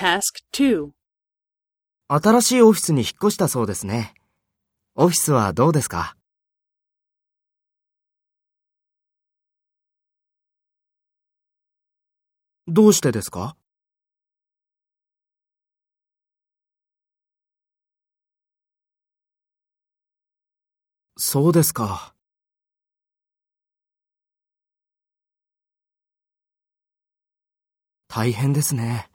Task 2. 新しいオフィスに引っ越したそうですね。オフィスはどうですか？どうしてですか？そうですか。大変ですね。